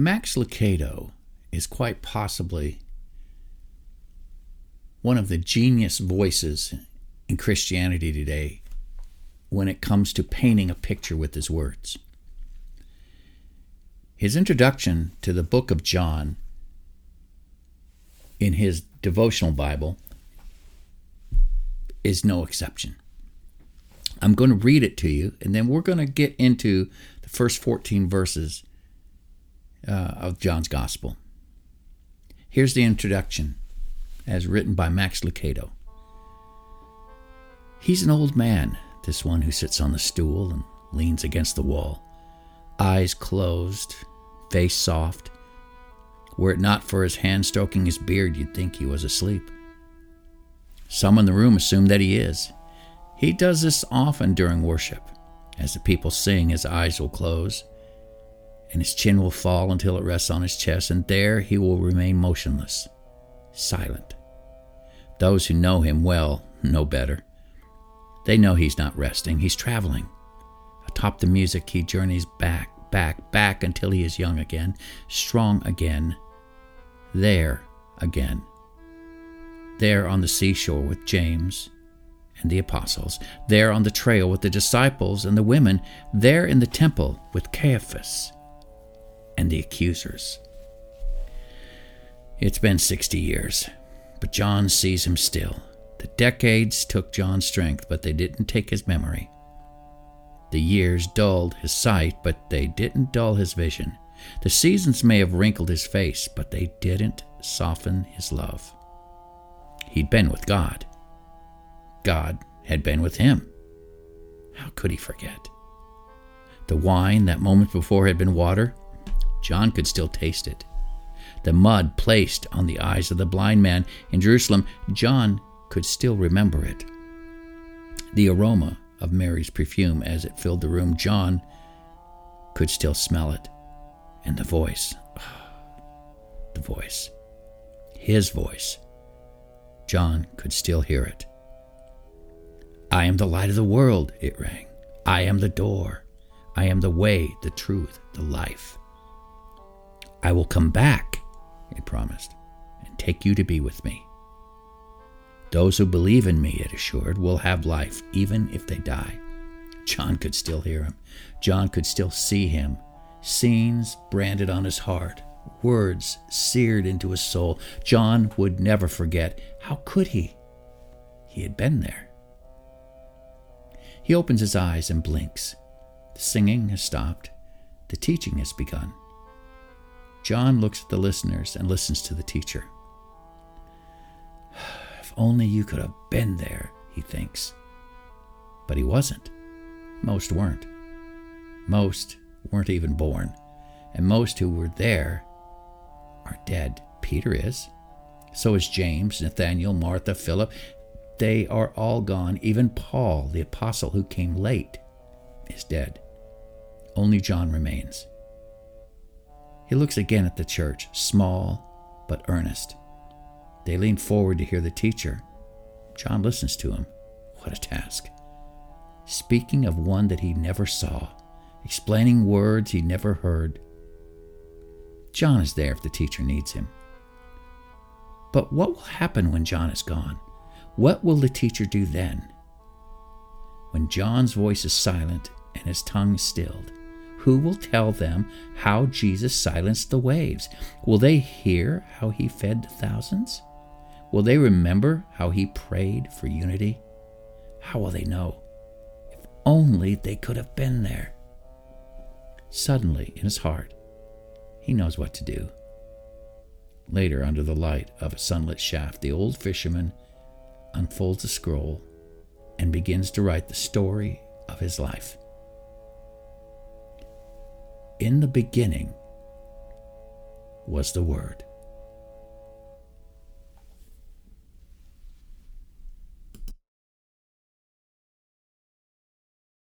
Max Lucado is quite possibly one of the genius voices in Christianity today when it comes to painting a picture with his words. His introduction to the book of John in his devotional Bible is no exception. I'm going to read it to you, and then we're going to get into the first 14 verses uh, of John's Gospel. Here's the introduction, as written by Max Lucado. He's an old man, this one who sits on the stool and leans against the wall, eyes closed, face soft. Were it not for his hand stroking his beard, you'd think he was asleep. Some in the room assume that he is. He does this often during worship. As the people sing, his eyes will close, and his chin will fall until it rests on his chest, and there he will remain motionless, silent. Those who know him well know better. They know he's not resting, he's traveling. Atop the music, he journeys back, back, back until he is young again, strong again, there again. There on the seashore with James and the apostles, there on the trail with the disciples and the women, there in the temple with Caiaphas and the accusers. It's been 60 years, but John sees him still. The decades took John's strength, but they didn't take his memory. The years dulled his sight, but they didn't dull his vision. The seasons may have wrinkled his face, but they didn't soften his love. He'd been with God. God had been with him. How could he forget? The wine that moment before had been water, John could still taste it. The mud placed on the eyes of the blind man in Jerusalem, John could still remember it. The aroma of Mary's perfume as it filled the room, John could still smell it. And the voice, the voice, his voice, John could still hear it. I am the light of the world, it rang. I am the door. I am the way, the truth, the life. I will come back, it promised, and take you to be with me. Those who believe in me, it assured, will have life even if they die. John could still hear him. John could still see him. Scenes branded on his heart, words seared into his soul. John would never forget. How could he? He had been there. He opens his eyes and blinks. The singing has stopped. The teaching has begun. John looks at the listeners and listens to the teacher. If only you could have been there, he thinks. But he wasn't. Most weren't. Most weren't even born. And most who were there are dead. Peter is. So is James, Nathaniel, Martha, Philip. They are all gone. Even Paul, the apostle who came late, is dead. Only John remains. He looks again at the church, small but earnest. They lean forward to hear the teacher. John listens to him. What a task. Speaking of one that he never saw, explaining words he never heard. John is there if the teacher needs him. But what will happen when John is gone? What will the teacher do then? When John's voice is silent and his tongue stilled, who will tell them how Jesus silenced the waves? Will they hear how he fed the thousands? Will they remember how he prayed for unity? How will they know? If only they could have been there. Suddenly, in his heart, he knows what to do. Later, under the light of a sunlit shaft, the old fisherman unfolds a scroll and begins to write the story of his life. In the beginning was the Word.